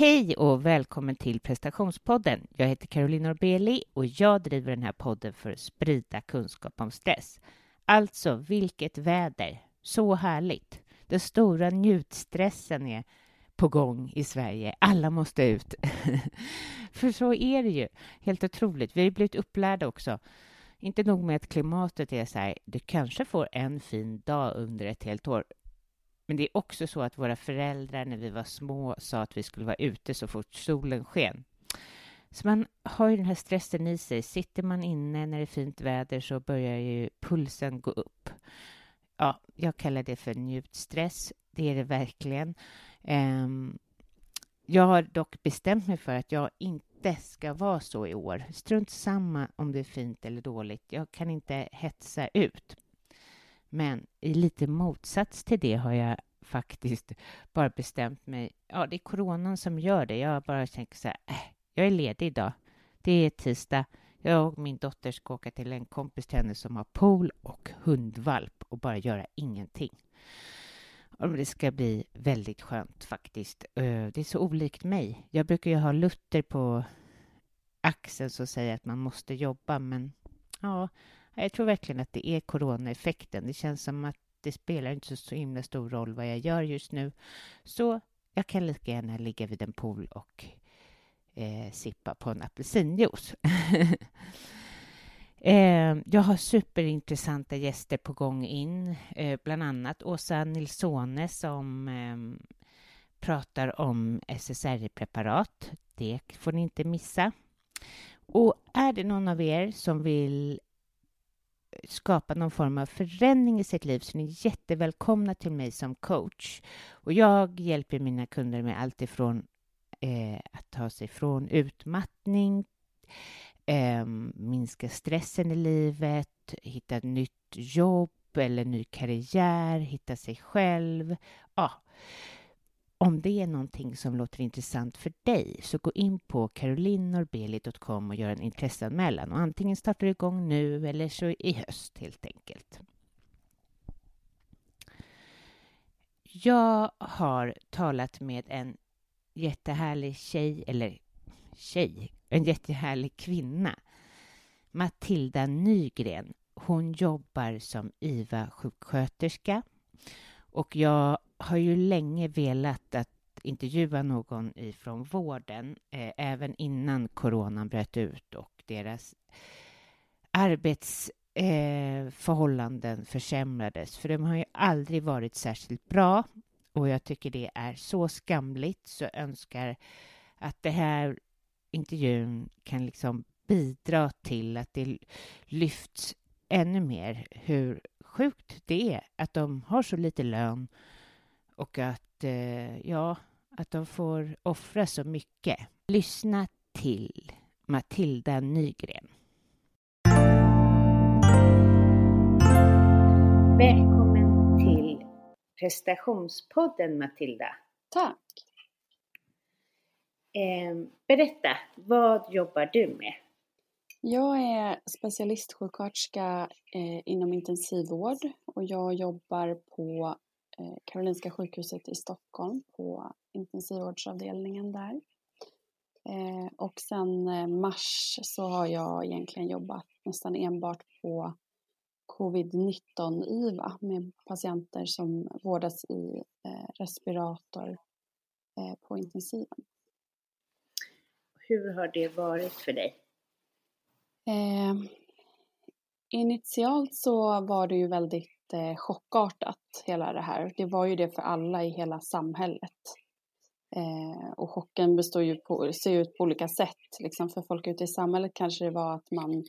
Hej och välkommen till prestationspodden. Jag heter Caroline Norbeli och jag driver den här podden för att sprida kunskap om stress. Alltså, vilket väder! Så härligt! Den stora njutstressen är på gång i Sverige. Alla måste ut. för så är det ju. Helt otroligt. Vi har blivit upplärda också. Inte nog med att klimatet är så här, du kanske får en fin dag under ett helt år. Men det är också så att våra föräldrar när vi var små sa att vi skulle vara ute så fort solen sken. Så man har ju den här stressen i sig. Sitter man inne när det är fint väder så börjar ju pulsen gå upp. Ja, jag kallar det för njutstress. Det är det verkligen. Um, jag har dock bestämt mig för att jag inte ska vara så i år. Strunt samma om det är fint eller dåligt. Jag kan inte hetsa ut. Men i lite motsats till det har jag faktiskt bara bestämt mig. Ja, det är coronan som gör det. Jag bara tänker så här, äh, jag är ledig idag. Det är tisdag. Jag och min dotter ska åka till en kompis till henne som har pool och hundvalp och bara göra ingenting. Och det ska bli väldigt skönt faktiskt. Det är så olikt mig. Jag brukar ju ha Luther på axeln som säger att man måste jobba, men ja, jag tror verkligen att det är coronaeffekten. Det känns som att det spelar inte så himla stor roll vad jag gör just nu. Så jag kan lika gärna ligga vid en pool och eh, sippa på en apelsinjuice. eh, jag har superintressanta gäster på gång in, eh, bland annat Åsa Nilssone som eh, pratar om SSRI-preparat. Det får ni inte missa. Och är det någon av er som vill skapa någon form av förändring i sitt liv så ni är jättevälkomna till mig som coach. Och jag hjälper mina kunder med allt ifrån eh, att ta sig från utmattning, eh, minska stressen i livet, hitta ett nytt jobb eller ny karriär, hitta sig själv. Ja, om det är någonting som låter intressant för dig så gå in på carolinnorbeli.com och gör en intresseanmälan. Och antingen startar du igång nu eller så i höst, helt enkelt. Jag har talat med en jättehärlig tjej, eller tjej, en jättehärlig kvinna. Matilda Nygren. Hon jobbar som IVA-sjuksköterska och jag har ju länge velat att intervjua någon ifrån vården, eh, även innan coronan bröt ut och deras arbetsförhållanden eh, försämrades, för de har ju aldrig varit särskilt bra och jag tycker det är så skamligt så jag önskar att det här intervjun kan liksom bidra till att det lyfts ännu mer hur sjukt det är att de har så lite lön och att, eh, ja, att de får offra så mycket. Lyssna till Matilda Nygren. Välkommen till prestationspodden Matilda. Tack. Eh, berätta, vad jobbar du med? Jag är specialistsjuksköterska eh, inom intensivvård och jag jobbar på eh, Karolinska sjukhuset i Stockholm på intensivvårdsavdelningen där. Eh, och sen eh, mars så har jag egentligen jobbat nästan enbart på covid-19 IVA med patienter som vårdas i eh, respirator eh, på intensiven. Hur har det varit för dig? Eh, initialt så var det ju väldigt eh, chockartat hela det här. Det var ju det för alla i hela samhället. Eh, och chocken består ju på, ser ut på olika sätt. Liksom för folk ute i samhället kanske det var att man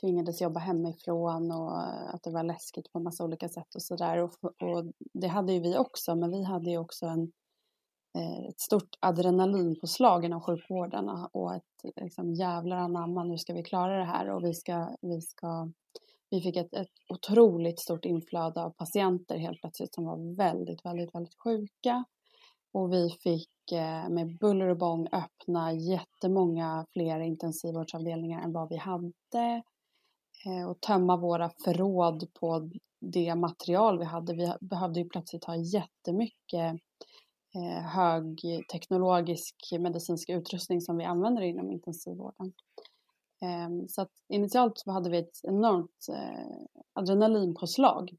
tvingades jobba hemifrån och att det var läskigt på massa olika sätt och sådär. Och, och det hade ju vi också, men vi hade ju också en Eh, ett stort adrenalinpåslag inom sjukvården och ett liksom, jävlar anamma, nu ska vi klara det här och vi ska, vi ska vi fick ett, ett otroligt stort inflöde av patienter helt plötsligt som var väldigt, väldigt, väldigt sjuka. Och vi fick eh, med buller och bång öppna jättemånga fler intensivvårdsavdelningar än vad vi hade. Eh, och tömma våra förråd på det material vi hade. Vi behövde ju plötsligt ha jättemycket eh, högteknologisk medicinsk utrustning som vi använder inom intensivvården. Eh, så att initialt så hade vi ett enormt eh, adrenalinpåslag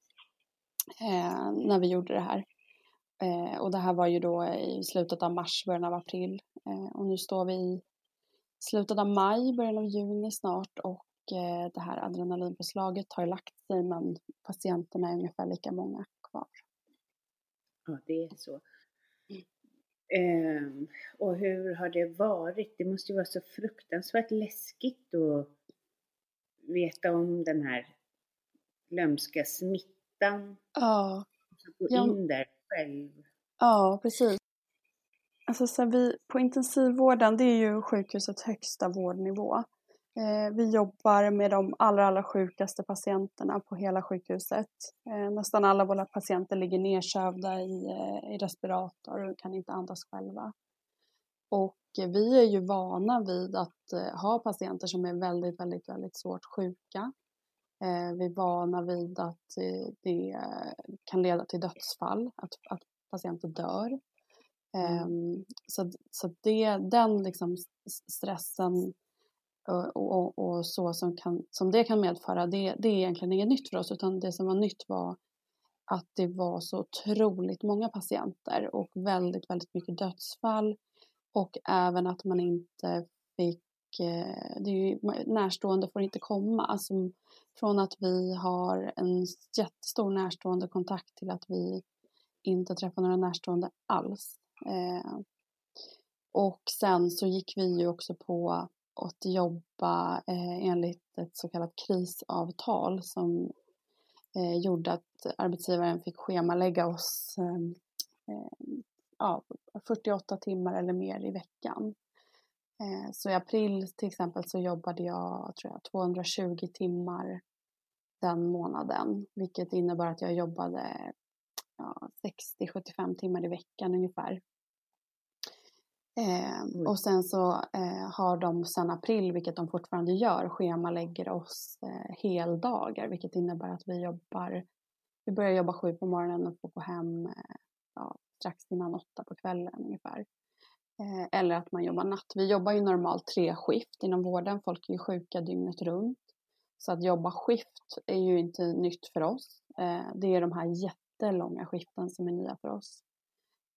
eh, när vi gjorde det här. Eh, och det här var ju då i slutet av mars, början av april. Eh, och nu står vi i slutet av maj, början av juni snart och eh, det här adrenalinpåslaget har lagt sig men patienterna är ungefär lika många kvar. Ja, det är så. Um, och hur har det varit? Det måste ju vara så fruktansvärt läskigt att veta om den här lömska smittan. Ja. Gå ja. in där själv. Ja, precis. Alltså så vi, på intensivvården, det är ju sjukhusets högsta vårdnivå. Eh, vi jobbar med de allra, allra sjukaste patienterna på hela sjukhuset. Eh, nästan alla våra patienter ligger nedsövda i, eh, i respirator och kan inte andas själva. Och vi är ju vana vid att ha patienter som är väldigt, väldigt, väldigt svårt sjuka. Vi är vana vid att det kan leda till dödsfall, att, att patienter dör. Mm. Ehm, så, så det, den liksom stressen och, och, och, så som, kan, som det kan medföra, det, det är egentligen inget nytt för oss utan det som var nytt var att det var så otroligt många patienter och väldigt, väldigt mycket dödsfall och även att man inte fick, eh, det är ju, närstående får inte komma, alltså från att vi har en jättestor närstående kontakt till att vi inte träffar några närstående alls. Eh, och sen så gick vi ju också på att jobba eh, enligt ett så kallat krisavtal som eh, gjorde att arbetsgivaren fick schemalägga oss ehm, eh, ja, 48 timmar eller mer i veckan. Eh, så i april till exempel så jobbade jag, tror jag 220 timmar den månaden, vilket innebar att jag jobbade ja, 60-75 timmar i veckan ungefär. Eh, och sen så eh, har de sen april, vilket de fortfarande gör, schemalägger oss eh, heldagar, vilket innebär att vi jobbar, vi börjar jobba sju på morgonen och får gå hem ja, strax innan åtta på kvällen ungefär. Eh, eller att man jobbar natt. Vi jobbar ju normalt tre skift inom vården. Folk är ju sjuka dygnet runt. Så att jobba skift är ju inte nytt för oss. Eh, det är de här jättelånga skiften som är nya för oss.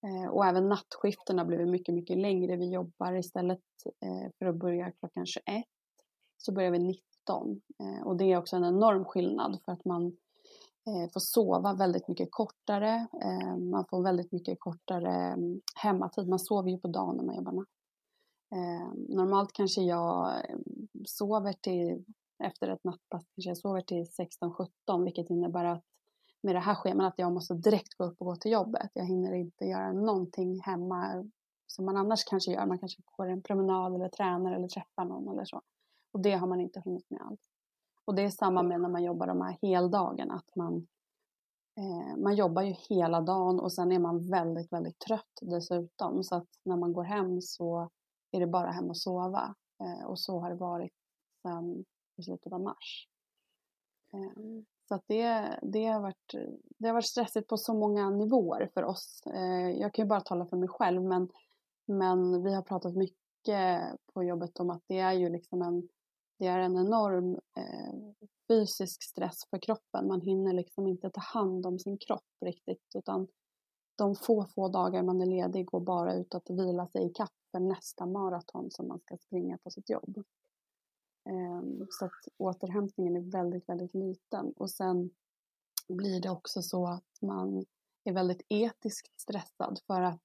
Eh, och även nattskiften har blivit mycket, mycket längre. Vi jobbar istället eh, för att börja klockan 21 så börjar vi 19. Eh, och det är också en enorm skillnad för att man får sova väldigt mycket kortare. Man får väldigt mycket kortare mm, hemmatid. Man sover ju på dagen när man jobbar natt. Normalt kanske jag mm, sover till efter ett nattpass kanske jag sover till 16-17 vilket innebär att med det här schemat att jag måste direkt gå upp och gå till jobbet. Jag hinner inte göra någonting hemma som man annars kanske gör. Man kanske går en promenad eller tränar eller träffar någon eller så. Och det har man inte hunnit med alls. Och det är samma med när man jobbar de här heldagarna. Att man, eh, man jobbar ju hela dagen och sen är man väldigt, väldigt trött dessutom. Så att när man går hem så är det bara hem och sova. Eh, och så har det varit sen i slutet av mars. Ehm, så att det, det, har varit, det har varit stressigt på så många nivåer för oss. Eh, jag kan ju bara tala för mig själv men, men vi har pratat mycket på jobbet om att det är ju liksom en, det är en enorm eh, fysisk stress för kroppen. Man hinner liksom inte ta hand om sin kropp riktigt utan de få, få dagar man är ledig går bara ut att vila sig i kapp för nästa maraton som man ska springa på sitt jobb. Ehm, så att återhämtningen är väldigt, väldigt liten. Och sen blir det också så att man är väldigt etiskt stressad för att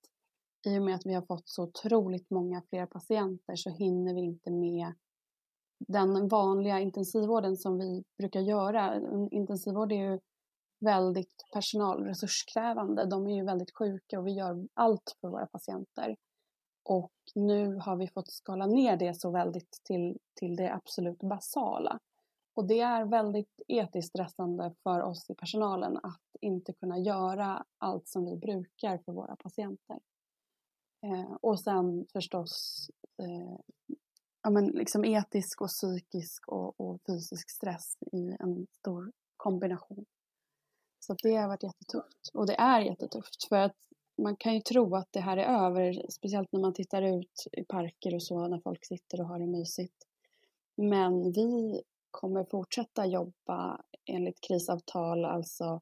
i och med att vi har fått så otroligt många fler patienter så hinner vi inte med den vanliga intensivvården som vi brukar göra. Intensivvård är ju väldigt personalresurskrävande. De är ju väldigt sjuka och vi gör allt för våra patienter. Och nu har vi fått skala ner det så väldigt till, till det absolut basala. Och det är väldigt etiskt stressande för oss i personalen att inte kunna göra allt som vi brukar för våra patienter. Eh, och sen förstås eh, ja, men liksom etisk och psykisk och, och, fysisk stress i en stor kombination. Så det har varit jättetufft. Och det är jättetufft för att man kan ju tro att det här är över, speciellt när man tittar ut i parker och så när folk sitter och har det mysigt. Men vi kommer fortsätta jobba enligt krisavtal, alltså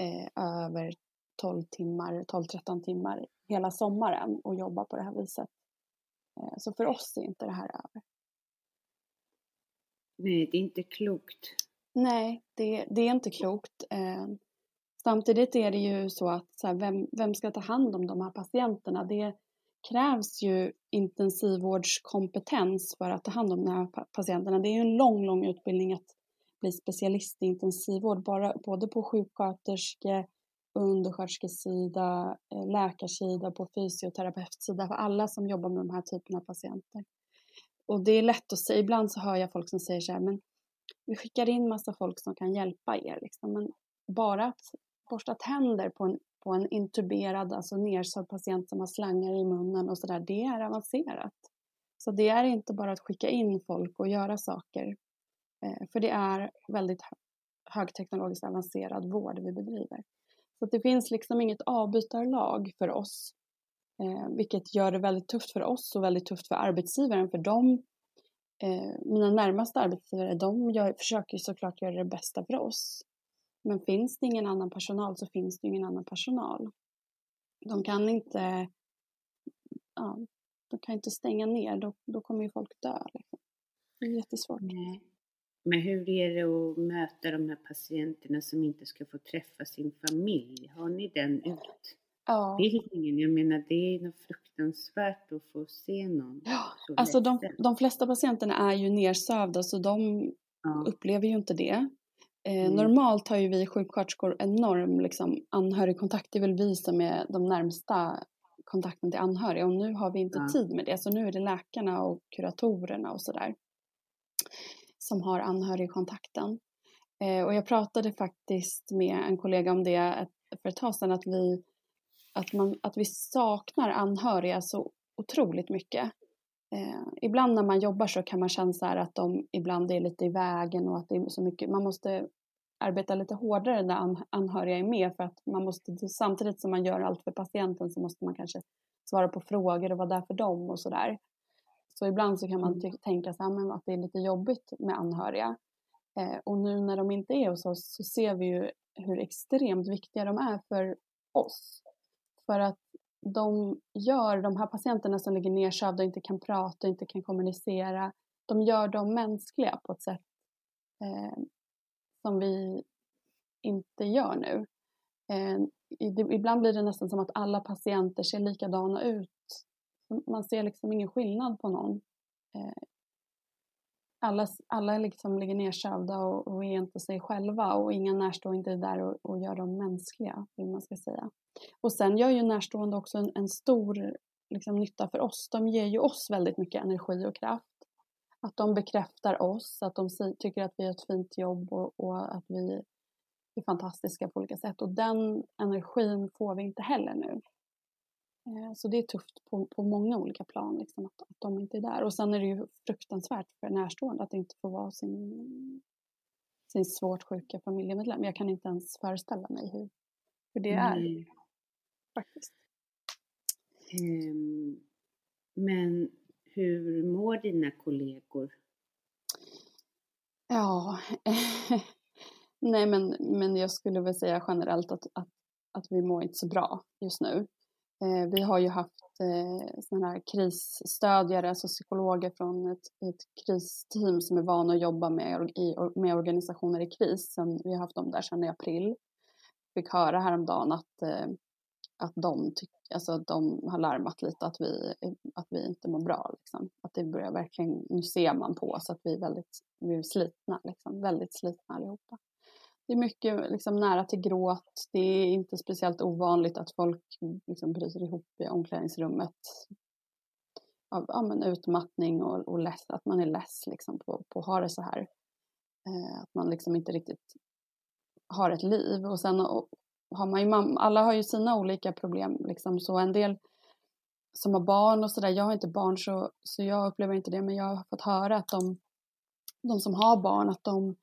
eh, över 12 timmar, 12-13 timmar hela sommaren och jobba på det här viset. Eh, så för oss är inte det här över. Nej, det är inte klokt. Nej, det, det är inte klokt. Eh, Samtidigt är det ju så att så här, vem, vem ska ta hand om de här patienterna? Det krävs ju intensivvårdskompetens för att ta hand om de här patienterna. Det är ju en lång, lång utbildning att bli specialist i intensivvård, bara, både på sjuksköterske, undersköterskesida, eh, läkarsida, på fysioterapeutsida, för alla som jobbar med de här typerna av patienter. Och det är lätt att säga, ibland så hör jag folk som säger så här, men vi skickar in massa folk som kan hjälpa er. Liksom. Men bara att borsta tänder på en, på en intuberad, alltså nersövd patient som har slangar i munnen och sådär, det är avancerat. Så det är inte bara att skicka in folk och göra saker. Eh, för det är väldigt högteknologiskt avancerad vård vi bedriver. Så det finns liksom inget avbytarlag för oss. Eh, vilket gör det väldigt tufft för oss och väldigt tufft för arbetsgivaren. För de, eh, mina närmaste arbetsgivare, de gör, försöker såklart göra det bästa för oss. Men finns det ingen annan personal så finns det ingen annan personal. De kan inte, ja, de kan inte stänga ner, då, då kommer ju folk dö. Liksom. Det är jättesvårt. Nej. Men hur är det att möta de här patienterna som inte ska få träffa sin familj? Har ni den utbildningen? Ja. Jag menar, det är något fruktansvärt att få se någon. Ja, alltså de, de, flesta patienterna är ju nersövda så de ja. upplever ju inte det. Eh, mm. Normalt har ju vi sjuksköterskor enorm liksom, anhörigkontakt. Det är väl vi som är de närmsta kontakten till anhöriga och nu har vi inte ja. tid med det. Så nu är det läkarna och kuratorerna och sådär som har anhörigkontakten. Eh, och jag pratade faktiskt med en kollega om det för ett tag sedan att vi, att man, att vi saknar anhöriga så otroligt mycket. Eh, ibland när man jobbar så kan man känna så att de ibland är lite i vägen och att det är så mycket, man måste arbeta lite hårdare när an, anhöriga är med för att man måste samtidigt som man gör allt för patienten så måste man kanske svara på frågor och vara där för dem och sådär. Så ibland så kan man mm. tänka så här, att det är lite jobbigt med anhöriga. Eh, och nu när de inte är hos oss så ser vi ju hur extremt viktiga de är för oss. För att de gör, de här patienterna som ligger nedsövda och inte kan prata, inte kan kommunicera, de gör dem mänskliga på ett sätt eh, som vi inte gör nu. Eh, ibland blir det nästan som att alla patienter ser likadana ut. Man ser liksom ingen skillnad på någon. Eh, alla, alla liksom ligger nedsövda och, och är inte sig själva och inga närstående är där och, och gör dem mänskliga, vill man ska säga. Och sen gör ju närstående också en, en stor liksom, nytta för oss. De ger ju oss väldigt mycket energi och kraft. Att de bekräftar oss, att de tycker att vi gör ett fint jobb och, och att vi är fantastiska på olika sätt. Och den energin får vi inte heller nu. Eh, så det är tufft på, på många olika plan, liksom, att, att de inte är där. Och sen är det ju fruktansvärt för närstående att inte få vara sin, sin svårt sjuka familjemedlem. Jag kan inte ens föreställa mig hur, hur det är. Mm. Faktiskt. Um, men hur mår dina kollegor? Ja, nej men, men jag skulle väl säga generellt att, att, att vi mår inte så bra just nu. Eh, vi har ju haft eh, sådana här krisstödjare, alltså psykologer från ett, ett kristeam som är vana att jobba med, i, med organisationer i kris. Sen, vi har haft dem där sedan i april. Fick höra häromdagen att, eh, att de, tyck, alltså, de har larmat lite att vi, att vi inte mår bra. Liksom. Att det börjar verkligen, nu ser man på oss att vi är väldigt vi är slitna, liksom. väldigt slitna allihopa det är mycket liksom, nära till gråt. Det är inte speciellt ovanligt att folk liksom, bryter ihop i omklädningsrummet av ja, men utmattning och, och less, att man är less liksom, på, på att ha det så här. Eh, att man liksom inte riktigt har ett liv. Och sen och, har man ju, alla har ju sina olika problem. Liksom, så en del som har barn och sådär, jag har inte barn så, så jag upplever inte det, men jag har fått höra att de, de som har barn, att de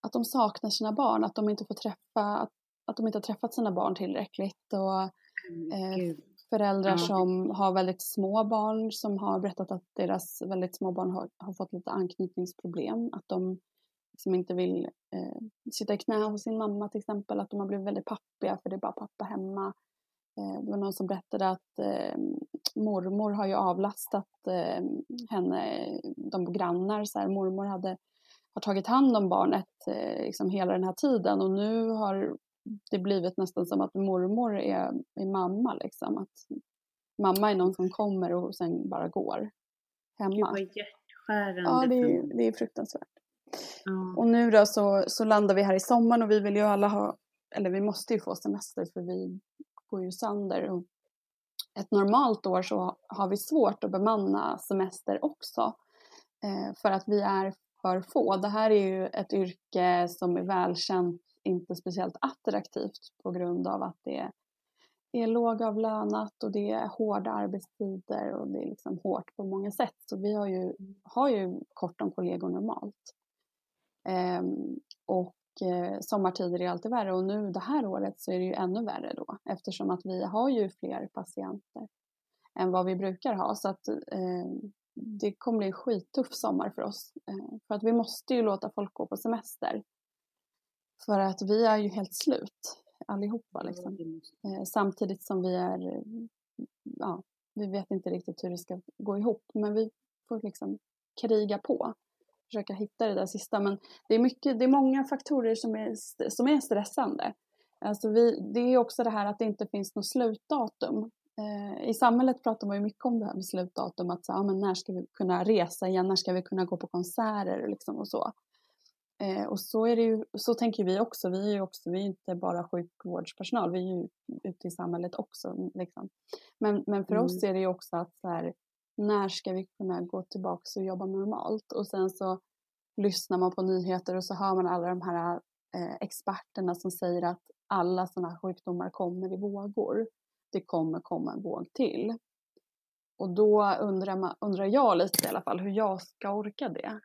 att de saknar sina barn, att de inte får träffa, att, att de inte har träffat sina barn tillräckligt. Och, eh, föräldrar ja. som har väldigt små barn som har berättat att deras väldigt små barn har, har fått lite anknytningsproblem. Att de liksom inte vill eh, sitta i knä hos sin mamma till exempel. Att de har blivit väldigt pappiga för det är bara pappa hemma. Eh, det var någon som berättade att eh, mormor har ju avlastat eh, henne, de grannar. Så här, mormor hade har tagit hand om barnet eh, liksom hela den här tiden och nu har det blivit nästan som att mormor är, är mamma. Liksom. Att mamma är någon som kommer och sen bara går hemma. Gud vad hjärtskärande. Ja, det är, det är fruktansvärt. Mm. Och nu då så, så landar vi här i sommaren och vi vill ju alla ha, eller vi måste ju få semester för vi går ju sönder. Och ett normalt år så har vi svårt att bemanna semester också. Eh, för att vi är för få. Det här är ju ett yrke som är välkänt inte speciellt attraktivt på grund av att det är lågavlönat och det är hårda arbetstider och det är liksom hårt på många sätt. Så vi har ju, har ju kort om kollegor normalt. Ehm, och eh, sommartider är alltid värre och nu det här året så är det ju ännu värre då eftersom att vi har ju fler patienter än vad vi brukar ha. Så att eh, det kommer bli en skittuff sommar för oss. Eh, för att vi måste ju låta folk gå på semester. För att vi är ju helt slut allihopa liksom. Eh, samtidigt som vi är, ja, vi vet inte riktigt hur det ska gå ihop. Men vi får liksom kriga på. Försöka hitta det där sista. Men det är, mycket, det är många faktorer som är, som är stressande. Alltså vi, det är också det här att det inte finns något slutdatum. Eh, I samhället pratar man ju mycket om det här med slutdatum, att så, ja, men när ska vi kunna resa igen, när ska vi kunna gå på konserter liksom och så. Eh, och så, är det ju, så tänker vi också, vi är ju också, vi inte bara sjukvårdspersonal, vi är ju ute i samhället också. Liksom. Men, men för mm. oss är det ju också att så här, när ska vi kunna gå tillbaka och jobba normalt? Och sen så lyssnar man på nyheter och så hör man alla de här eh, experterna som säger att alla sådana här sjukdomar kommer i vågor det kommer komma en våg till. Och då undrar, man, undrar jag lite i alla fall hur jag ska orka det.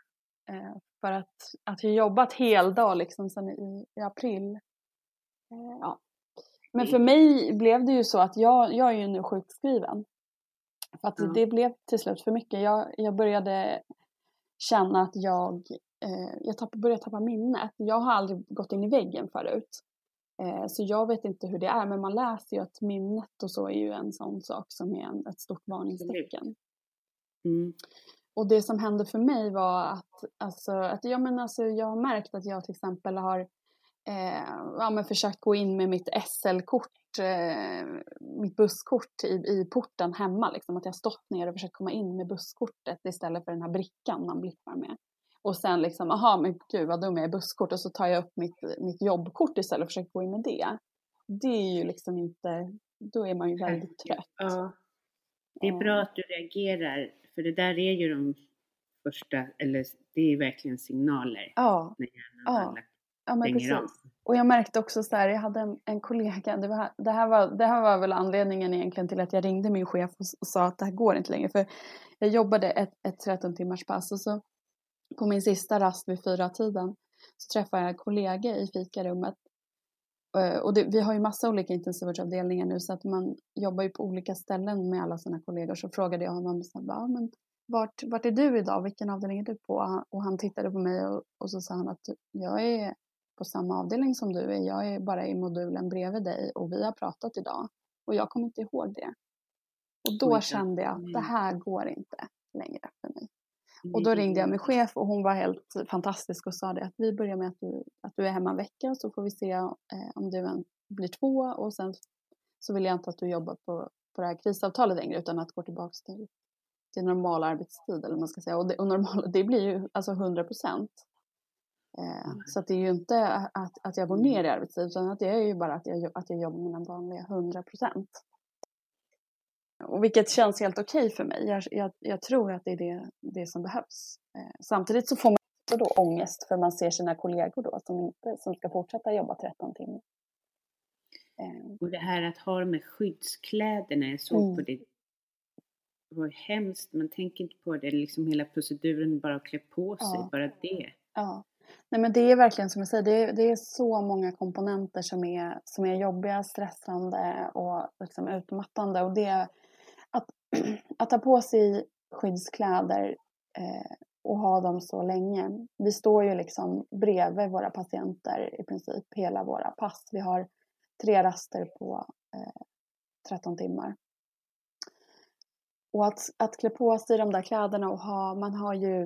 Eh, för att, att jag jobbat heldag liksom sen i, i april. Eh, ja. Men för mig blev det ju så att jag, jag är ju nu sjukskriven. För att ja. det blev till slut för mycket. Jag, jag började känna att jag, eh, jag tapp, började tappa minnet. Jag har aldrig gått in i väggen förut. Eh, så jag vet inte hur det är, men man läser ju att minnet och så är ju en sån sak som är en, ett stort varningstecken. Mm. Och det som hände för mig var att, alltså, att ja, men alltså, jag har märkt att jag till exempel har eh, ja, men försökt gå in med mitt SL-kort, eh, mitt busskort i, i porten hemma. Liksom, att jag stått ner och försökt komma in med busskortet istället för den här brickan man blippar med. Och sen liksom, aha men gud vad dum jag är busskort och så tar jag upp mitt, mitt jobbkort istället och försöker gå in med det. Det är ju liksom inte, då är man ju väldigt trött. Ja. Det är bra att du reagerar, för det där är ju de första, eller det är verkligen signaler. Ja. När hjärnan ja. ja men precis. Av. Och jag märkte också så här, jag hade en, en kollega, det, var, det, här var, det här var väl anledningen egentligen till att jag ringde min chef och, och sa att det här går inte längre. För jag jobbade ett, ett 13 timmars pass och så på min sista rast vid fyra tiden så träffade jag en kollega i fikarummet. Eh, och det, vi har ju massa olika intensivvårdsavdelningar nu så att man jobbar ju på olika ställen med alla sina kollegor. Så frågade jag honom, så bara, men vart, vart är du idag? Vilken avdelning är du på? Och han tittade på mig och, och så sa han att jag är på samma avdelning som du är. Jag är bara i modulen bredvid dig och vi har pratat idag. Och jag kommer inte ihåg det. Och då kände jag att det här går inte längre för mig. Och då ringde jag min chef och hon var helt fantastisk och sa det att vi börjar med att du, att du är hemma en vecka så får vi se eh, om du en, blir två och sen så vill jag inte att du jobbar på, på det här krisavtalet längre utan att gå tillbaka till, till normal arbetstid eller man ska säga. Och det, och normal, det blir ju alltså 100 procent. Eh, mm. Så det är ju inte att, att jag går ner i arbetstid utan att det är ju bara att jag, att jag jobbar mina vanliga 100 procent. Och vilket känns helt okej okay för mig. Jag, jag, jag, tror att det är det, det som behövs. Eh, samtidigt så får man också då ångest för man ser sina kollegor då som, inte, som ska fortsätta jobba 13 timmar. Eh. Och det här att ha de här skyddskläderna, jag såg mm. på det, det var hemskt, man tänker inte på det, liksom hela proceduren, bara att klä på sig, ja. bara det. Ja. Nej men det är verkligen som jag säger, det är, det är så många komponenter som är, som är jobbiga, stressande och liksom utmattande. Och det, att, ta på sig skyddskläder eh, och ha dem så länge. Vi står ju liksom bredvid våra patienter i princip hela våra pass. Vi har tre raster på eh, 13 timmar. Och att, att klä på sig de där kläderna och ha, man har ju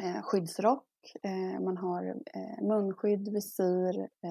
eh, skyddsrock, eh, man har eh, munskydd, visir, eh,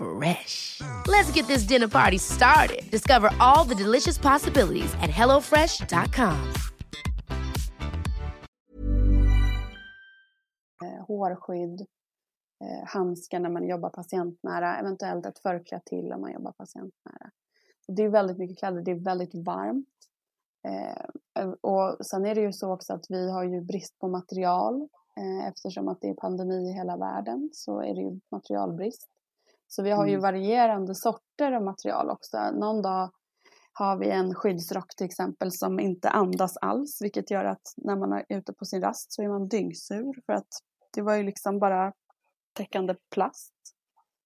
Fresh. Let's get this dinner party started. Discover all the delicious possibilities at hellofresh.com. Eh, hårskydd, eh, handskar när man jobbar patientnära, eventuellt ett förkläde till om man jobbar patientnära. det är väldigt mycket kläder, det är väldigt varmt. Eh, eh, och sen är det ju så också att vi har ju brist på material eftersom att det är pandemi i hela världen så är det ju materialbrist. Så vi har ju Mm. varierande sorter av material också. Någon dag har vi en skyddsrock till exempel som inte andas alls, vilket gör att när man är ute på sin rast så är man dyngsur för att det var ju liksom bara täckande plast.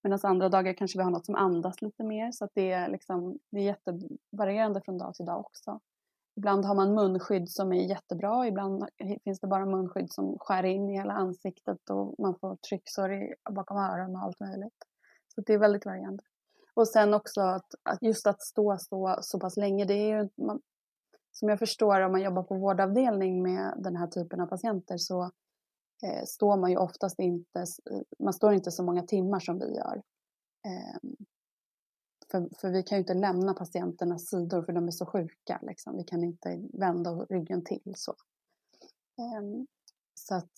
Medan andra dagar kanske vi har något som andas lite mer så att det är liksom, det är jättevarierande från dag till dag också. Ibland har man munskydd som är jättebra, ibland finns det bara munskydd som skär in i hela ansiktet och man får trycksår bakom öronen och allt möjligt. Så det är väldigt varierande. Och sen också att, att just att stå så, så pass länge, det är ju man, som jag förstår om man jobbar på vårdavdelning med den här typen av patienter så eh, står man ju oftast inte, man står inte så många timmar som vi gör. Eh, för, för vi kan ju inte lämna patienternas sidor för de är så sjuka. Liksom. Vi kan inte vända ryggen till. Så, eh, så att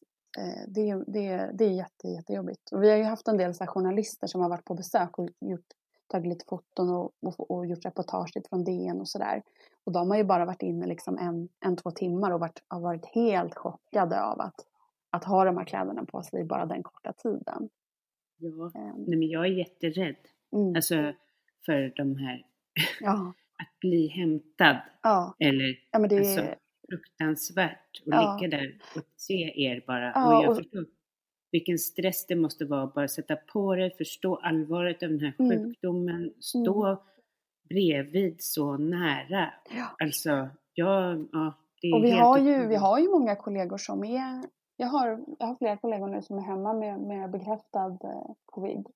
det, det, det är jätte, jättejobbigt. Och vi har ju haft en del så journalister som har varit på besök och gjort, tagit lite foton och, och, och gjort reportage från DN och sådär. Och de har ju bara varit inne liksom en, en två timmar och varit, har varit helt chockade av att, att ha de här kläderna på sig bara den korta tiden. Ja, Ehm, nej, men jag är jätterädd. Mm. Alltså för de här, Ja, att bli hämtad. ja. Eller ja men det alltså, fruktansvärt att Ja. ligga där och se er bara. Ja, och jag och- förstår vilken stress det måste vara. Bara sätta på dig, förstå allvaret av den här Mm. sjukdomen, stå bredvid så nära. Ja. Alltså, jag, ja, det är Och vi helt har, ju, vi har ju många kollegor som är... Jag har, jag har flera kollegor nu som är hemma med, med bekräftad eh, covid.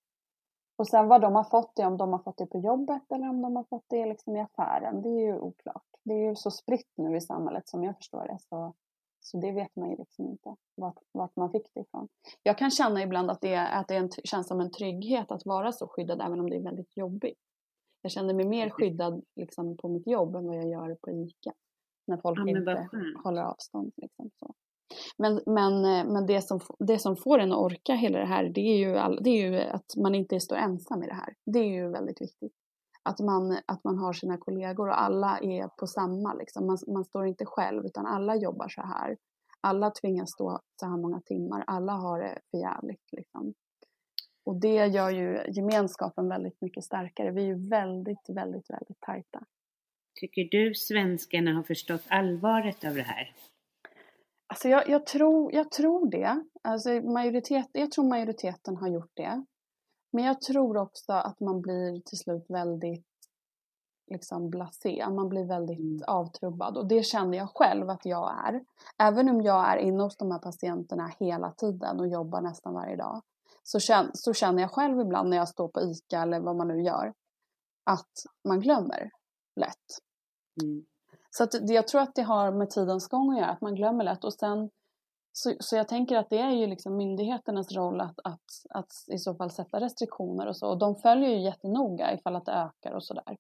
Och sen vad de har fått det, om de har fått det på jobbet eller om de har fått det liksom i affären, det är ju oklart. Det är ju så spritt nu i samhället som jag förstår det. Så, så det vet man ju liksom inte vart, vart man fick det ifrån. Jag kan känna ibland att det, är, att det är en, känns som en trygghet att vara så skyddad även om det är väldigt jobbigt. Jag känner mig mer skyddad liksom, på mitt jobb än vad jag gör på ICA. När folk Ja, inte håller avstånd. Liksom, så. Men, men, eh, men det, som, det som får en att orka hela det här, det är, ju all, det är ju att man inte står ensam i det här. Det är ju väldigt viktigt. Att man, att man har sina kollegor och alla är på samma. Liksom. Man, man står inte själv, utan alla jobbar så här. Alla tvingas stå så här många timmar. Alla har det för jävligt. Liksom. Och det gör ju gemenskapen väldigt mycket starkare. Vi är ju väldigt, väldigt, väldigt tajta. Tycker du svenskarna har förstått allvaret av det här? Alltså jag, jag, tror, jag tror det. Alltså majoritet, jag tror majoriteten har gjort det. Men jag tror också att man blir till slut väldigt liksom blasé. Man blir väldigt Mm. avtrubbad. Och det känner jag själv att jag är. Även om jag är inne hos de här patienterna hela tiden och jobbar nästan varje dag. Så känner, så känner jag själv ibland när jag står på ICA eller vad man nu gör. Att man glömmer lätt. Mm. Så att det, jag tror att det har med tidens gång att göra, att man glömmer lätt. Och sen, så, så jag tänker att det är ju liksom myndigheternas roll att, att, att i så fall sätta restriktioner och så. Och de följer ju jättenoga ifall att det ökar och sådär.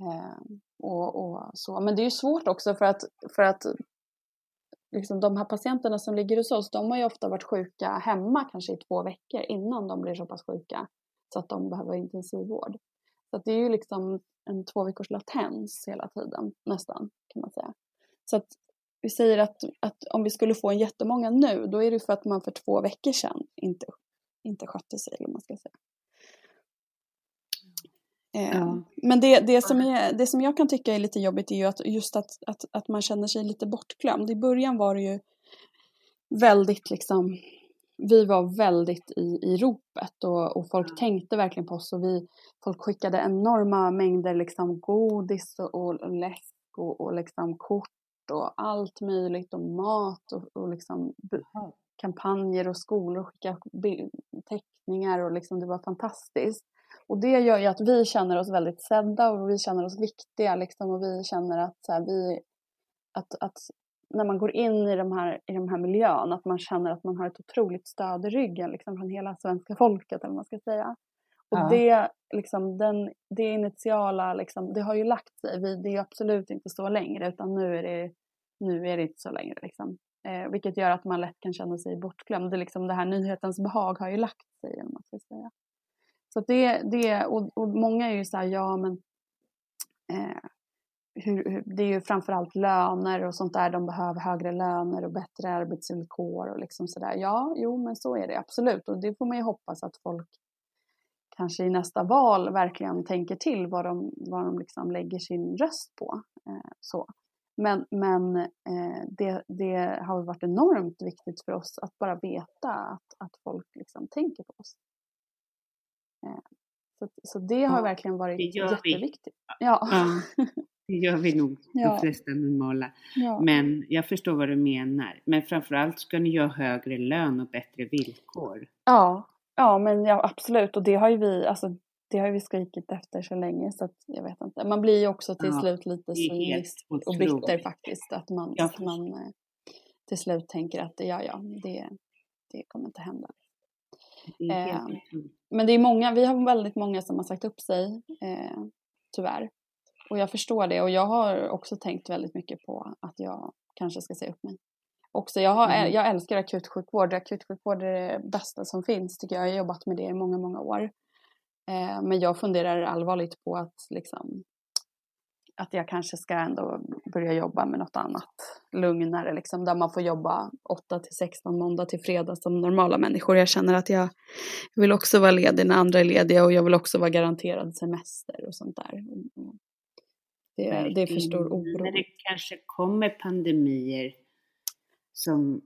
Eh, och, och så. Men det är ju svårt också för att, för att liksom de här patienterna som ligger hos oss, de har ju ofta varit sjuka hemma kanske i två veckor innan de blir så pass sjuka så att de behöver intensivvård. Så att det är ju liksom en två veckors latens hela tiden, nästan, kan man säga. Så att vi säger att, att om vi skulle få en jättemånga nu, då är det för att man för två veckor sedan inte, inte skötte sig, eller man ska säga. Eh, Ja. Men det, det, som är, det som jag kan tycka är lite jobbigt är ju att just att, att, att man känner sig lite bortglömd. I början var det ju väldigt liksom, vi var väldigt i, i ropet och, och folk tänkte verkligen på oss och vi, folk skickade enorma mängder liksom godis och, och läsk och, och liksom kort och allt möjligt och mat och, och liksom kampanjer och skolor skickade bi- teckningar och liksom det var fantastiskt. Och det gör ju att vi känner oss väldigt sedda och vi känner oss viktiga liksom och vi känner att så här, vi, att, att när man går in i de, här, i de här miljön, att man känner att man har ett otroligt stöd i ryggen liksom, från hela svenska folket, eller vad man ska säga. Och Ja. det, liksom, den, det initiala, liksom, det har ju lagt sig. Vi, det är absolut inte så längre, utan nu är det, nu är det inte så längre. Liksom. Eh, vilket gör att man lätt kan känna sig bortglömd. Det, liksom, det här nyhetens behag har ju lagt sig, eller man ska säga. Så det, det och, och många är ju så här, ja men eh, hur, hur, det är ju framförallt löner och sånt där. De behöver högre löner och bättre arbetsvillkor och liksom sådär. Ja, jo men så är det absolut. Och det får man ju hoppas att folk kanske i nästa val verkligen tänker till vad de, vad de liksom lägger sin röst på. Eh, så. Men, men eh, det, det har varit enormt viktigt för oss att bara veta att, att folk liksom tänker på oss. Eh, så, så det har Ja, verkligen varit det gör vi. jätteviktigt. Ja. Ja, det gör vi nog, Ja. de flesta normala. ja. Men jag förstår vad du menar. Men framförallt ska ni ha högre lön och bättre villkor. Ja, ja men ja, absolut. Och det har ju vi, alltså, det har ju vi skrikit efter så länge så att jag vet inte. Man blir ju också till Ja, slut lite cynisk och bitter faktiskt. Att man, att man eh, till slut tänker att ja, ja, det, det kommer inte hända. Det Eh. Men det är många, vi har väldigt många som har sagt upp sig, eh, tyvärr. Och jag förstår det och jag har också tänkt väldigt mycket på att jag kanske ska säga upp mig. Också, jag, har, Mm. jag älskar akutsjukvård, akutsjukvård är det bästa som finns tycker jag. Jag har jobbat med det i många, många år. Eh, men jag funderar allvarligt på att liksom att jag kanske ska ändå börja jobba med något annat lugnare, liksom, där man får jobba 8 till 16 måndag till fredag som normala människor. Jag känner att jag vill också vara ledig när andra är lediga och jag vill också vara garanterad semester och sånt där. Det, det är för stor oro. När det kanske kommer pandemier som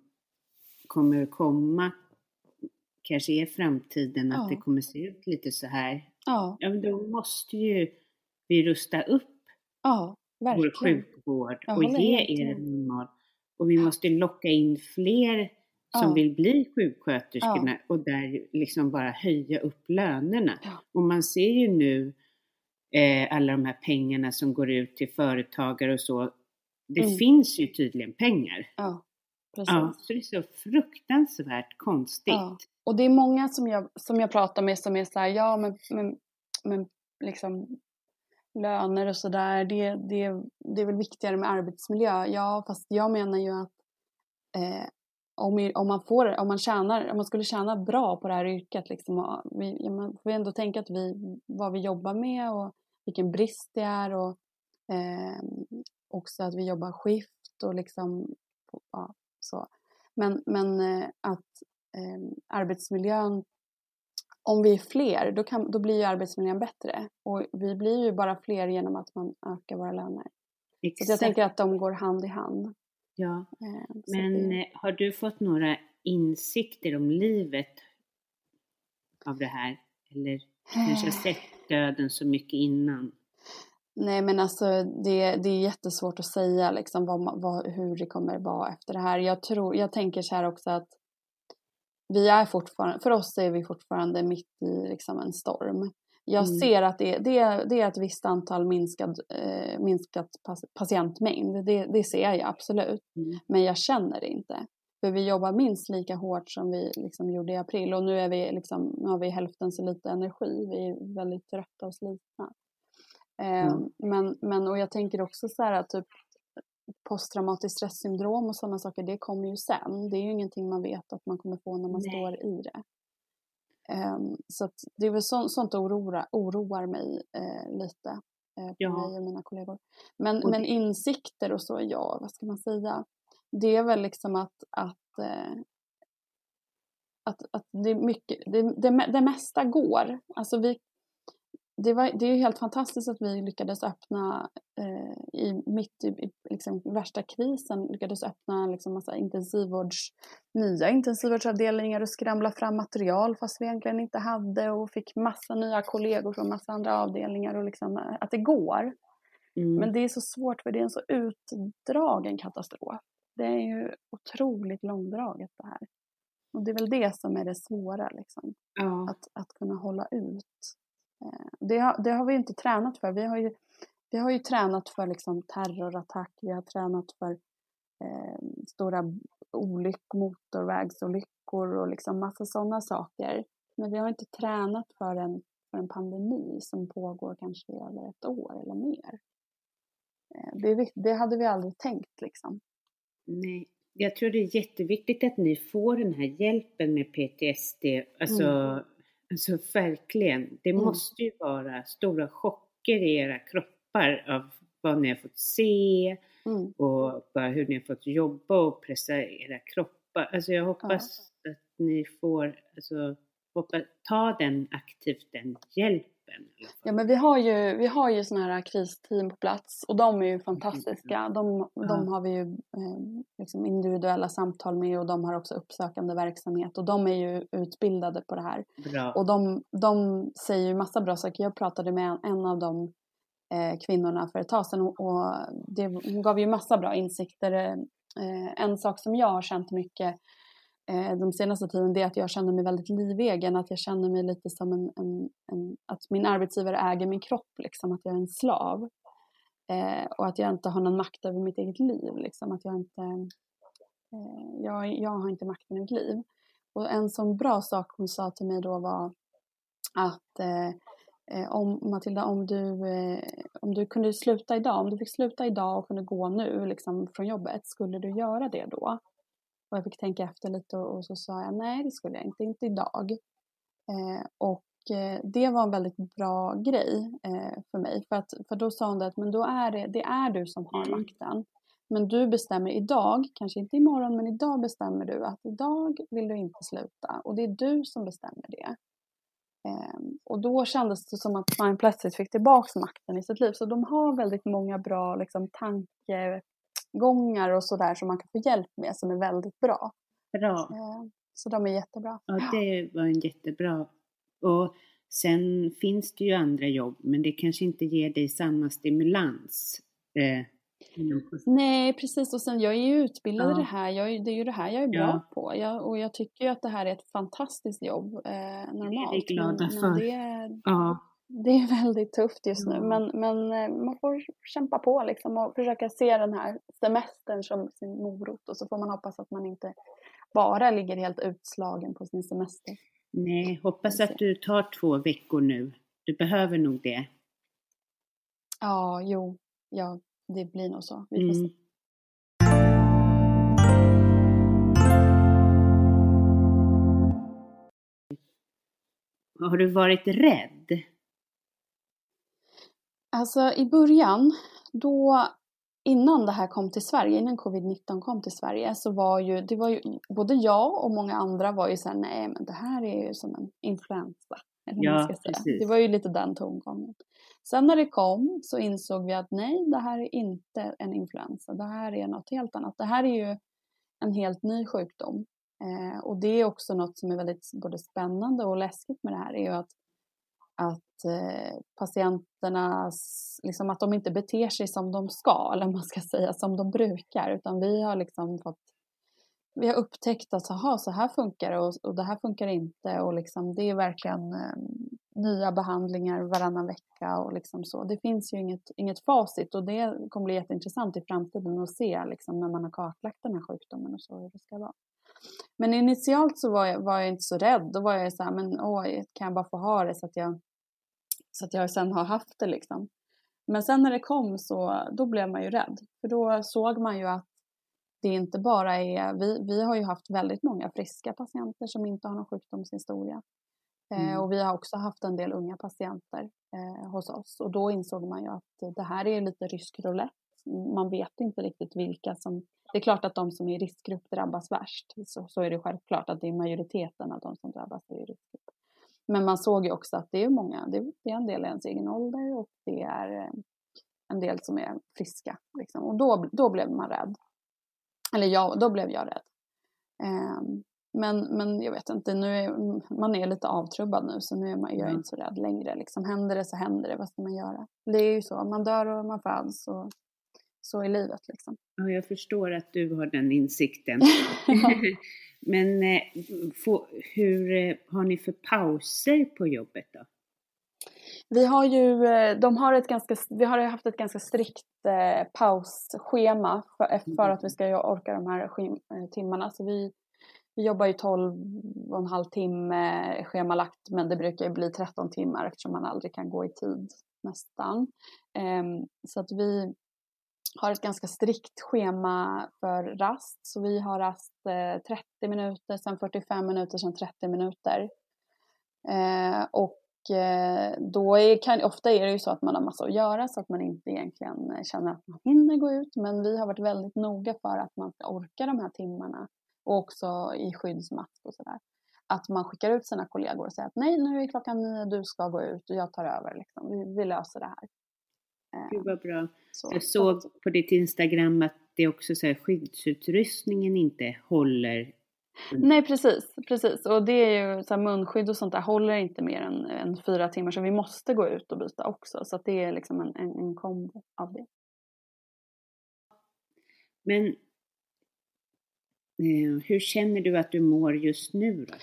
kommer komma, kanske är framtiden, att Ja. det kommer se ut lite så här. Ja, Ja, men då måste ju vi rusta upp ja, vår sjukvård och ge er en normal. Och vi måste locka in fler som Ja. vill bli sjuksköterskorna och där liksom bara höja upp lönerna. Ja. Och man ser ju nu eh, alla de här pengarna som går ut till företagare och så. Det Mm. finns ju tydligen pengar. Precis. Ja, så det är så fruktansvärt konstigt. Ja. Och det är många som jag, som jag pratar med som är så här, ja men, men, men liksom löner och sådär, det, det, det är väl viktigare med arbetsmiljö. Ja, fast jag menar ju att eh, om, om, man får, om, man tjänar, om man skulle tjäna bra på det här yrket, liksom, vi, man får ändå tänka att vi, vad vi jobbar med och vilken brist det är och eh, också att vi jobbar skift och liksom, ja, så. Men, men eh, att eh, arbetsmiljön, om vi är fler, då, kan, då blir ju arbetsmiljön bättre. Och vi blir ju bara fler genom att man ökar våra löner. Så Exakt. jag tänker att de går hand i hand. ja. Eh, så Men det, eh, har du fått några insikter om livet av det här? Eller kanske har sett döden så mycket innan? Nej men alltså det, det är jättesvårt att säga liksom vad, vad, hur det kommer vara efter det här. Jag, tror, jag tänker så här också att vi är fortfarande, för oss är vi fortfarande mitt i liksom en storm. Jag Mm. ser att det, det, är- det är ett visst antal minskad, eh, minskat patientmängd. Det, det ser jag absolut. Mm. Men jag känner det inte. För vi jobbar minst lika hårt som vi liksom gjorde i april. Och nu, är vi liksom, nu har vi hälften så lite energi. Vi är väldigt trötta och slitna. Mm. men, men, och jag tänker också så här typ posttraumatiskt stresssyndrom och sådana saker, det kommer ju sen. Det är ju ingenting man vet att man kommer få när man Nej. står i det. Ehm, så det är väl så, sånt oroar, oroar mig eh, lite. Eh, Ja. mig och mina kollegor. Men, Och men det- insikter och så, ja, vad ska man säga? Det är väl liksom att, att, eh, att, att det är mycket, det, det, det mesta går. Alltså vi, det, var, det är helt fantastiskt att vi lyckades öppna eh, i, mitt i, i liksom, värsta krisen, lyckades öppna liksom, massa intensivvårds, nya intensivvårdsavdelningar och skramla fram material fast vi egentligen inte hade och fick massa nya kollegor från massa andra avdelningar och liksom, eh, att det går. Mm. Men det är så svårt för det är en så utdragen katastrof. Det är ju otroligt långdraget det här. Och det är väl det som är det svåra, liksom. ja. att, att kunna hålla ut. Det har, det har vi inte tränat för. Vi har ju, vi har ju tränat för liksom terrorattack, vi har tränat för eh, stora olyck, motorvägsolyckor och liksom massa sådana saker. Men vi har inte tränat för en, för en pandemi som pågår kanske i över ett år eller mer. Eh, Det, det hade vi aldrig tänkt liksom. Nej, jag tror det är jätteviktigt att ni får den här hjälpen med PTSD. Alltså, alltså verkligen. Det Mm. måste ju vara stora chocker i era kroppar av vad ni har fått se Mm. och bara hur ni har fått jobba och pressa era kroppar. Alltså jag hoppas att ni får, alltså hoppa, ta den aktivt, den hjälpen. Ja men vi har ju, vi har ju sådana här kristeam på plats och de är ju fantastiska. De, de har vi ju eh, liksom individuella samtal med och de har också uppsökande verksamhet och de är ju utbildade på det här. Bra. Och de, de säger ju massa bra saker. Jag pratade med en, en av de eh, kvinnorna för ett tag sedan och, och det, hon gav ju massa bra insikter. Eh, en sak som jag har känt mycket eh, de senaste tiden det är att jag känner mig väldigt livegen, att jag känner mig lite som en, en, en att min arbetsgivare äger min kropp, liksom, att jag är en slav. Eh, och att jag inte har någon makt över mitt eget liv, liksom, att jag inte, eh, jag, jag har inte makten över mitt liv. Och en sån bra sak hon sa till mig då var att eh, eh om Matilda, om du, eh, om du kunde sluta idag, om du fick sluta idag och kunde gå nu liksom, från jobbet, skulle du göra det då? Och jag fick tänka efter lite och, och så sa jag nej det skulle jag inte, inte idag. Eh, och eh, det var en väldigt bra grej eh, för mig. För, att, för då sa hon att men då är det, det är du som har mm. makten. Men du bestämmer idag, kanske inte imorgon, men idag bestämmer du att idag vill du inte sluta. Och det är du som bestämmer det. Eh, och då kändes det som att man plötsligt fick tillbaka makten i sitt liv. Så de har väldigt många bra liksom, tanke, gångar och sådär som man kan få hjälp med som är väldigt bra. Bra. Eh, så de är jättebra. Ja, det var en jättebra. Och sen finns det ju andra jobb, men det kanske inte ger dig samma stimulans. Eh, Nej, precis. Och sen jag är ju utbildad ja. i det här. Jag, det är ju det här jag är bra ja. på. Jag, och jag tycker ju att det här är ett fantastiskt jobb eh, normalt. Det är vi glada men, för. Men det, ja det är väldigt tufft just nu men, men eh, man får kämpa på liksom och försöka se den här semestern som sin morot och så får man hoppas att man inte bara ligger helt utslagen på sin semester. Nej, hoppas att du tar två veckor nu. Du behöver nog det. Ja, jo, ja, det blir nog så. Vi får mm. se. Har du varit rädd? Alltså i början, då innan det här kom till Sverige, innan covid-19 kom till Sverige så var ju, det var ju, både jag och många andra var ju såhär, nej men det här är ju som en influensa. Eller ja, man ska säga. Precis. Det var ju lite den tongången. Sen när det kom så insåg vi att nej, det här är inte en influensa. Det här är något helt annat. Det här är ju en helt ny sjukdom. Eh, och det är också något som är väldigt både spännande och läskigt med det här, är ju att att eh, patienterna, liksom att de inte beter sig som de ska, eller man ska säga som de brukar, utan vi har liksom fått vi har upptäckt att aha, så här funkar det och, och det här funkar inte och liksom, det är verkligen eh, nya behandlingar varannan vecka och liksom så. Det finns ju inget, inget facit och det kommer bli jätteintressant i framtiden att se liksom, när man har kartlagt den här sjukdomen och så hur det ska vara. Men initialt så var jag, var jag inte så rädd. Då var jag så här, men åh, kan jag bara få ha det så att jag, så att jag sen har haft det liksom. Men sen när det kom så då blev man ju rädd. För då såg man ju att det inte bara är, vi, vi har ju haft väldigt många friska patienter som inte har någon sjukdomshistoria. Eh, mm. Eh, och vi har också haft en del unga patienter eh, hos oss. Och då insåg man ju att det här är lite rysk roulette. Man vet inte riktigt vilka som det är klart att de som är i riskgrupp drabbas värst. Så, så är det självklart att det är majoriteten av de som drabbas är i riskgrupp. Men man såg ju också att det är många, det, är en del i ens egen ålder och det är eh, en del som är friska. Liksom. Och då, då blev man rädd. Eller ja, då blev jag rädd. Um, men, men jag vet inte, nu är, man är lite avtrubbad nu så nu är man, jag är mm. inte så rädd längre. Liksom. Händer det så händer det, vad ska man göra? Det är ju så, man dör och man föds och så är livet liksom. Ja, jag förstår att du har den insikten. Men eh, få, hur eh, har ni för pauser på jobbet då? Vi har ju, eh, de har ett ganska, vi har haft ett ganska strikt eh, pausschema för, eh, för att vi ska orka de här timmarna. Så vi, vi jobbar ju 12 och en halv timme schemalagt men det brukar ju bli 13 timmar eftersom man aldrig kan gå i tid nästan. Um, så att vi, har ett ganska strikt schema för rast. Så vi har rast eh, 30 minuter, sen 45 minuter, sen 30 minuter. Eh, och eh, då är, kan, ofta är det ju så att man har massa att göra så att man inte egentligen känner att man hinner gå ut. Men vi har varit väldigt noga för att man ska orka de här timmarna och också i skyddsmask och sådär. att man skickar ut sina kollegor och säger att nej, nu är klockan nio, du ska gå ut och jag tar över. Liksom. Vi, vi löser det här. Gud vad bra. Så. Jag såg på ditt Instagram att det också så här, skyddsutrustningen inte håller. Nej precis, precis. Och det är ju så här, munskydd och sånt där håller inte mer än, än fyra timmar så vi måste gå ut och byta också. Så att det är liksom en, en, en kombo av det. Men eh, hur känner du att du mår just nu då?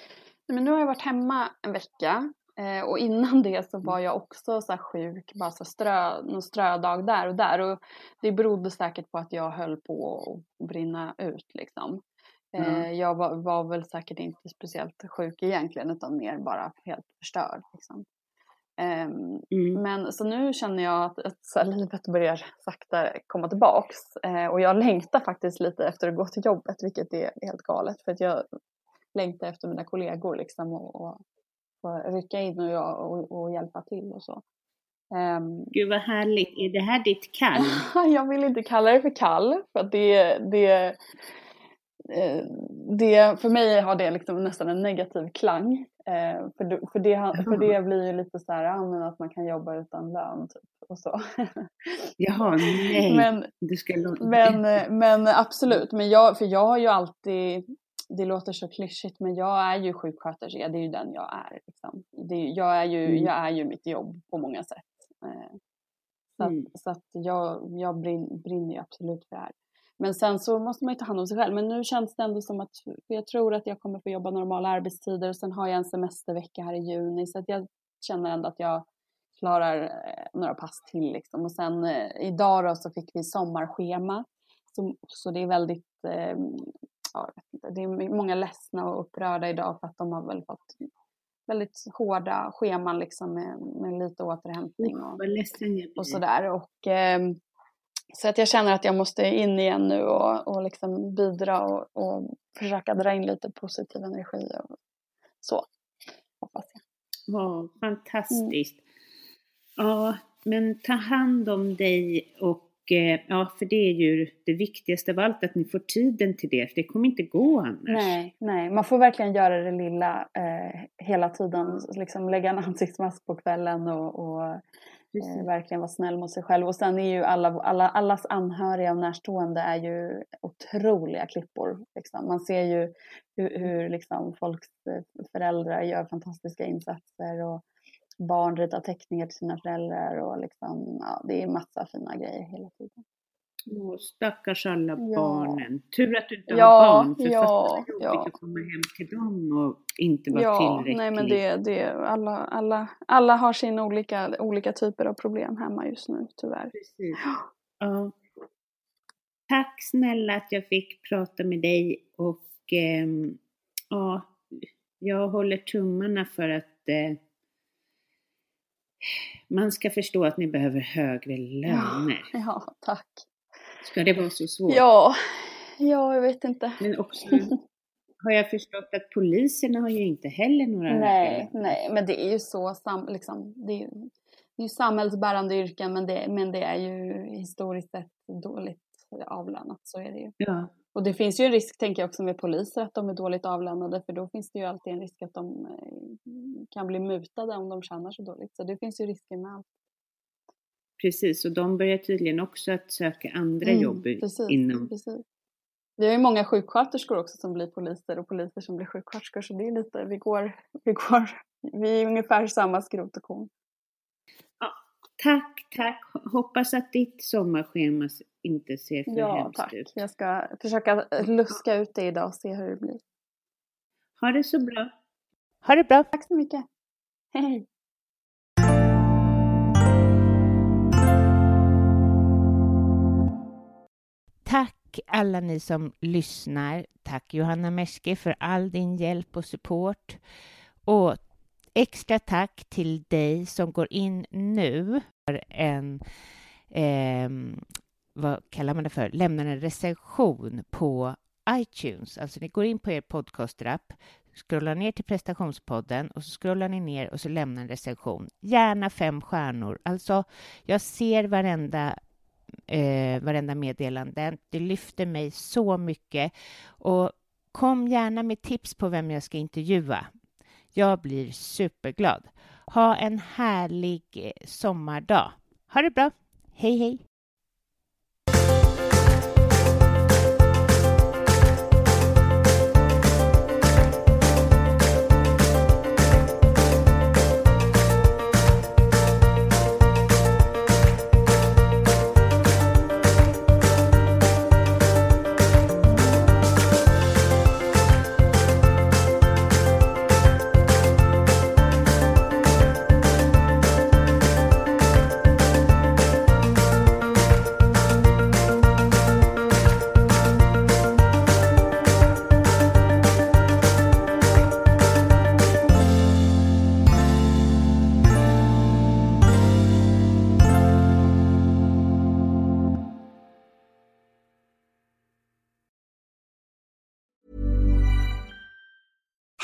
Men nu har jag varit hemma en vecka eh, och innan det så var jag också så sjuk, bara så strö, någon strödag där och där. Och det berodde säkert på att jag höll på att brinna ut liksom. Mm. Jag var, var, väl säkert inte speciellt sjuk egentligen utan mer bara helt förstörd. Liksom. Um, mm. Men så nu känner jag att, att här, livet börjar sakta komma tillbaks. Uh, och jag längtar faktiskt lite efter att gå till jobbet vilket är helt galet. För att jag längtar efter mina kollegor liksom och, och, och rycka in och, och, och hjälpa till och så. Um, Gud vad härligt. Är det här ditt kall? jag vill inte kalla det för kall. För att det, det, Eh, det, för mig har det liksom nästan en negativ klang. Eh, för, det, för, det, för det blir ju lite så här, att man kan jobba utan lön typ, och så. Jaha, nej. Men, men, eh, men absolut, men jag, för jag har ju alltid, det låter så klyschigt, men jag är ju sjuksköterska, det är ju den jag är. Liksom. Det, jag, är ju, mm. jag är ju mitt jobb på många sätt. Så, mm. att, så att jag, jag brin, brinner ju absolut för det här. Men sen så måste man ju ta hand om sig själv. Men nu känns det ändå som att jag tror att jag kommer få jobba normala arbetstider och sen har jag en semestervecka här i juni så att jag känner ändå att jag klarar eh, några pass till liksom. Och sen eh, idag då så fick vi sommarschema. Så, så det är väldigt, eh, ja, jag vet inte, det är många ledsna och upprörda idag för att de har väl fått väldigt hårda scheman liksom med, med lite återhämtning och, och sådär. Och, eh, så att jag känner att jag måste in igen nu och, och liksom bidra och, och försöka dra in lite positiv energi och så. Hoppas jag. Ja, fantastiskt. Mm. Ja, men ta hand om dig och ja, för det är ju det viktigaste av allt att ni får tiden till det, för det kommer inte gå annars. Nej, nej, man får verkligen göra det lilla eh, hela tiden, liksom lägga en ansiktsmask på kvällen och, och Eh, verkligen vara snäll mot sig själv. Och sen är ju alla, alla, allas anhöriga och närstående är ju otroliga klippor. Liksom. Man ser ju hur, hur liksom, folks eh, föräldrar gör fantastiska insatser och barn ritar teckningar till sina föräldrar och liksom, ja, det är massa fina grejer hela tiden. Åh, stackars alla ja. barnen. Tur att du inte ja, har barn, för ja, jobbigt ja. att komma hem till dem och inte vara ja, tillräcklig. Nej, men det, det, alla, alla, alla har sina olika, olika typer av problem hemma just nu, tyvärr. Precis. Ja. Tack snälla att jag fick prata med dig och eh, ja, jag håller tummarna för att eh, man ska förstå att ni behöver högre löner. Ja, ja tack. Ska det vara så svårt? Ja, ja jag vet inte. Men också har jag förstått att poliserna har ju inte heller några... Nej, nej, men det är ju så, sam, liksom, det är ju, det är ju samhällsbärande yrken men det, men det är ju historiskt sett dåligt avlönat, så är det ju. Ja. Och det finns ju en risk, tänker jag också med poliser, att de är dåligt avlönade för då finns det ju alltid en risk att de eh, kan bli mutade om de tjänar så dåligt. Så det finns ju risker med allt. Precis, och de börjar tydligen också att söka andra mm, jobb precis, inom... Precis. Vi har ju många sjuksköterskor också som blir poliser och poliser som blir sjuksköterskor så det är lite, vi går, vi går, vi är ungefär samma skrot och korn. Ja, tack, tack. Hoppas att ditt sommarschema inte ser för ja, hemskt tack. ut. Jag ska försöka luska ut det idag och se hur det blir. Ha det så bra. Ha det bra. Tack så mycket. Hej. Tack alla ni som lyssnar. Tack Johanna Merske för all din hjälp och support. Och extra tack till dig som går in nu för en eh, vad kallar man det för, lämnar en recension på iTunes. Alltså ni går in på er podcastrapp, scrollar ner till prestationspodden och så scrollar ni ner och så lämnar en recension. Gärna fem stjärnor. Alltså, jag ser varenda eh, varenda meddelande. Det lyfter mig så mycket. Och Kom gärna med tips på vem jag ska intervjua. Jag blir superglad. Ha en härlig eh, sommardag. Ha det bra. Hej, hej!